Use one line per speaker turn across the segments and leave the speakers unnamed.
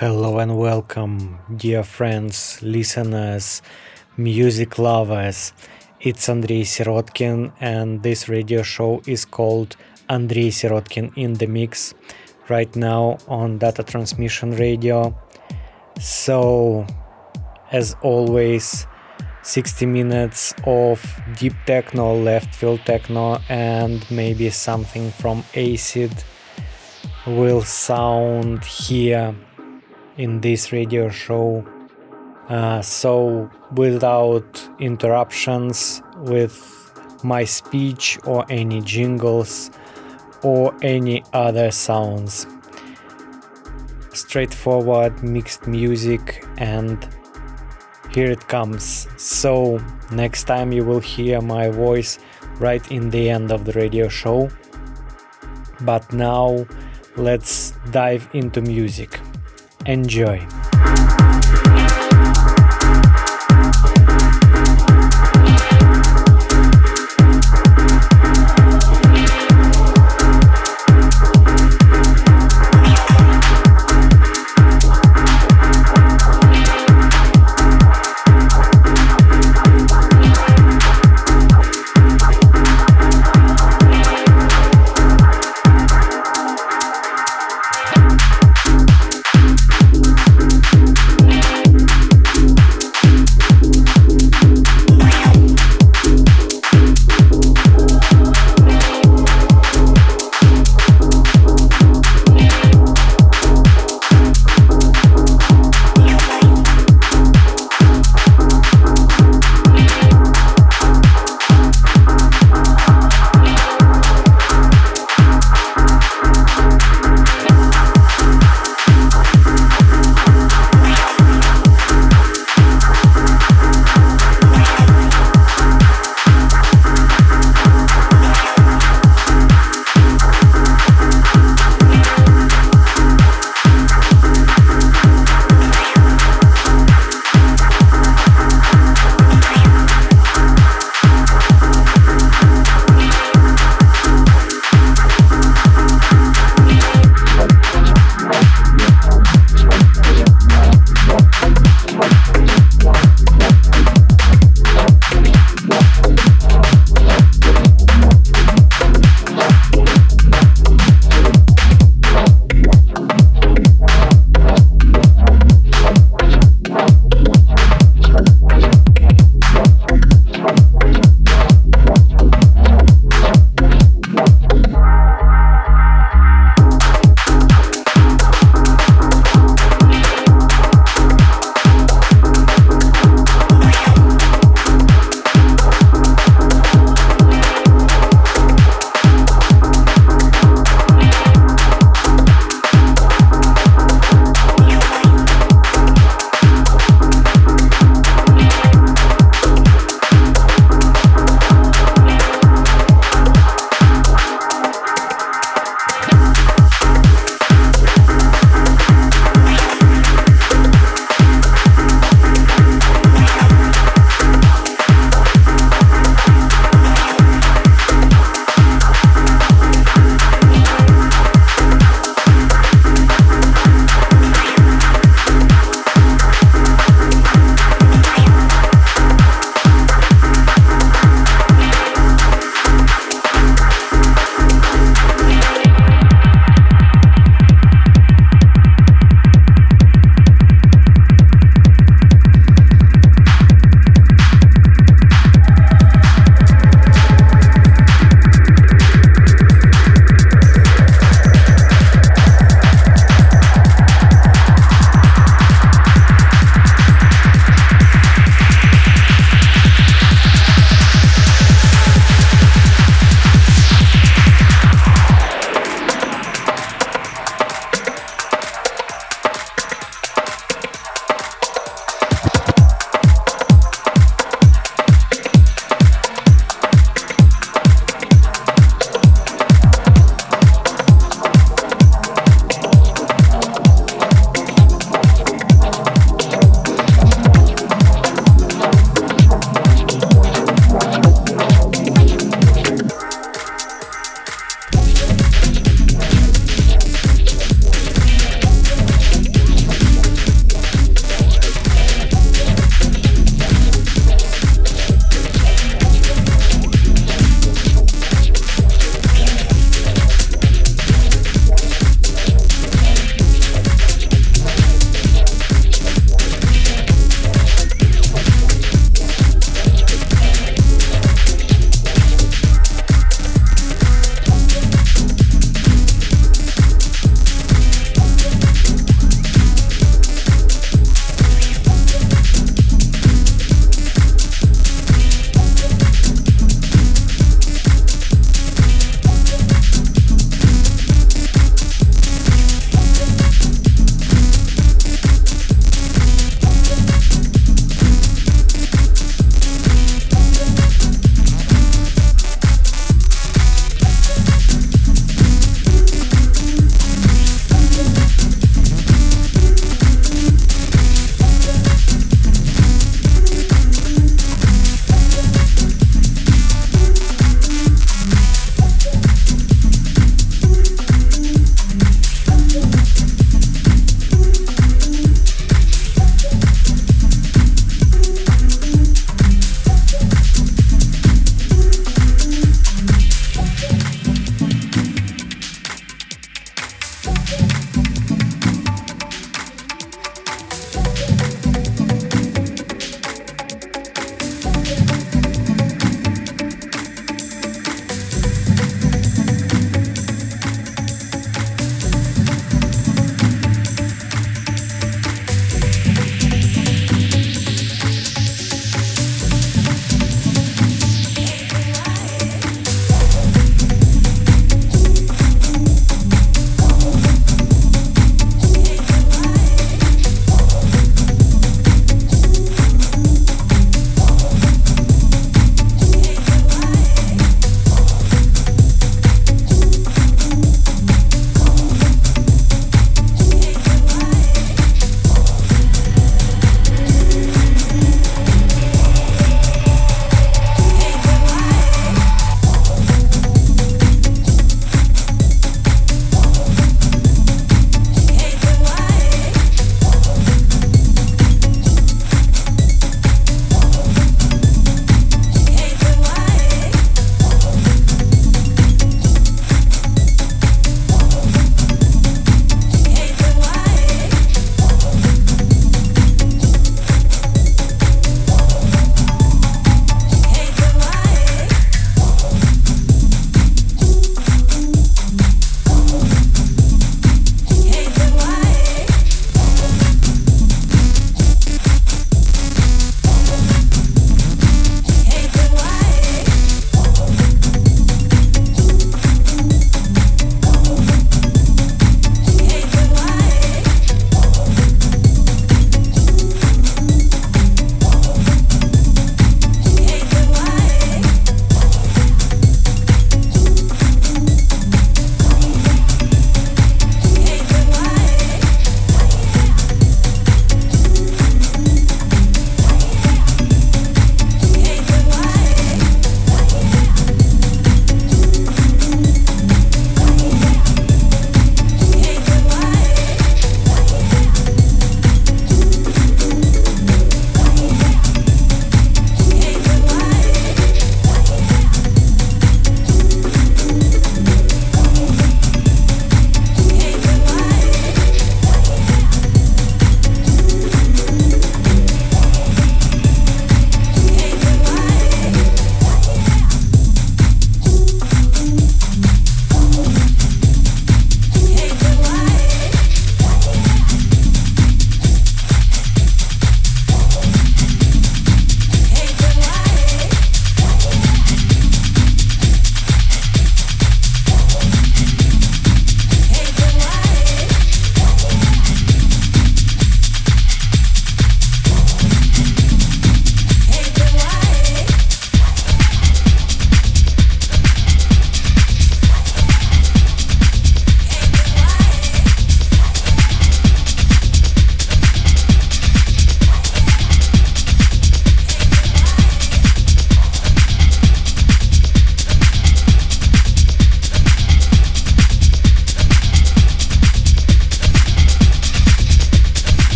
Hello and welcome, dear friends, listeners, music lovers. It's Andrey Sirotkin, and this radio show is called Andrey Sirotkin in the Mix right now on Data Transmission Radio. So, as always, 60 minutes of deep techno, left field techno, and maybe something from acid will sound here in this radio show. Uh, so, without interruptions with my speech or any jingles or any other sounds. Straightforward mixed music, and here it comes. So, next time you will hear my voice right in the end of the radio show. But now, let's dive into music. Enjoy.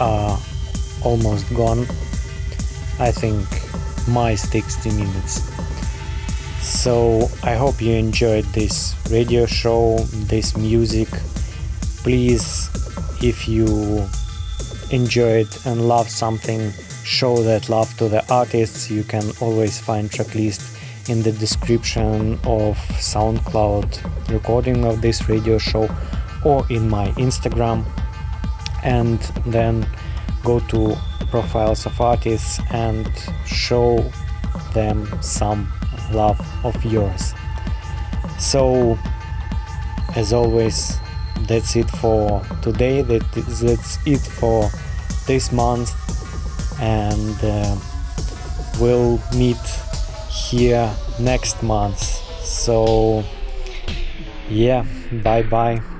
Are almost gone. I think my 60 minutes. So I hope you enjoyed this radio show, this music. Please, if you enjoyed and love something, show that love to the artists. You can always find tracklist in the description of SoundCloud recording of this radio show or in my Instagram and then go to profiles of artists and show them some love of yours. So, as always, that's it for today. That that's it for this month, and uh, we'll meet here next month. So, yeah, bye bye.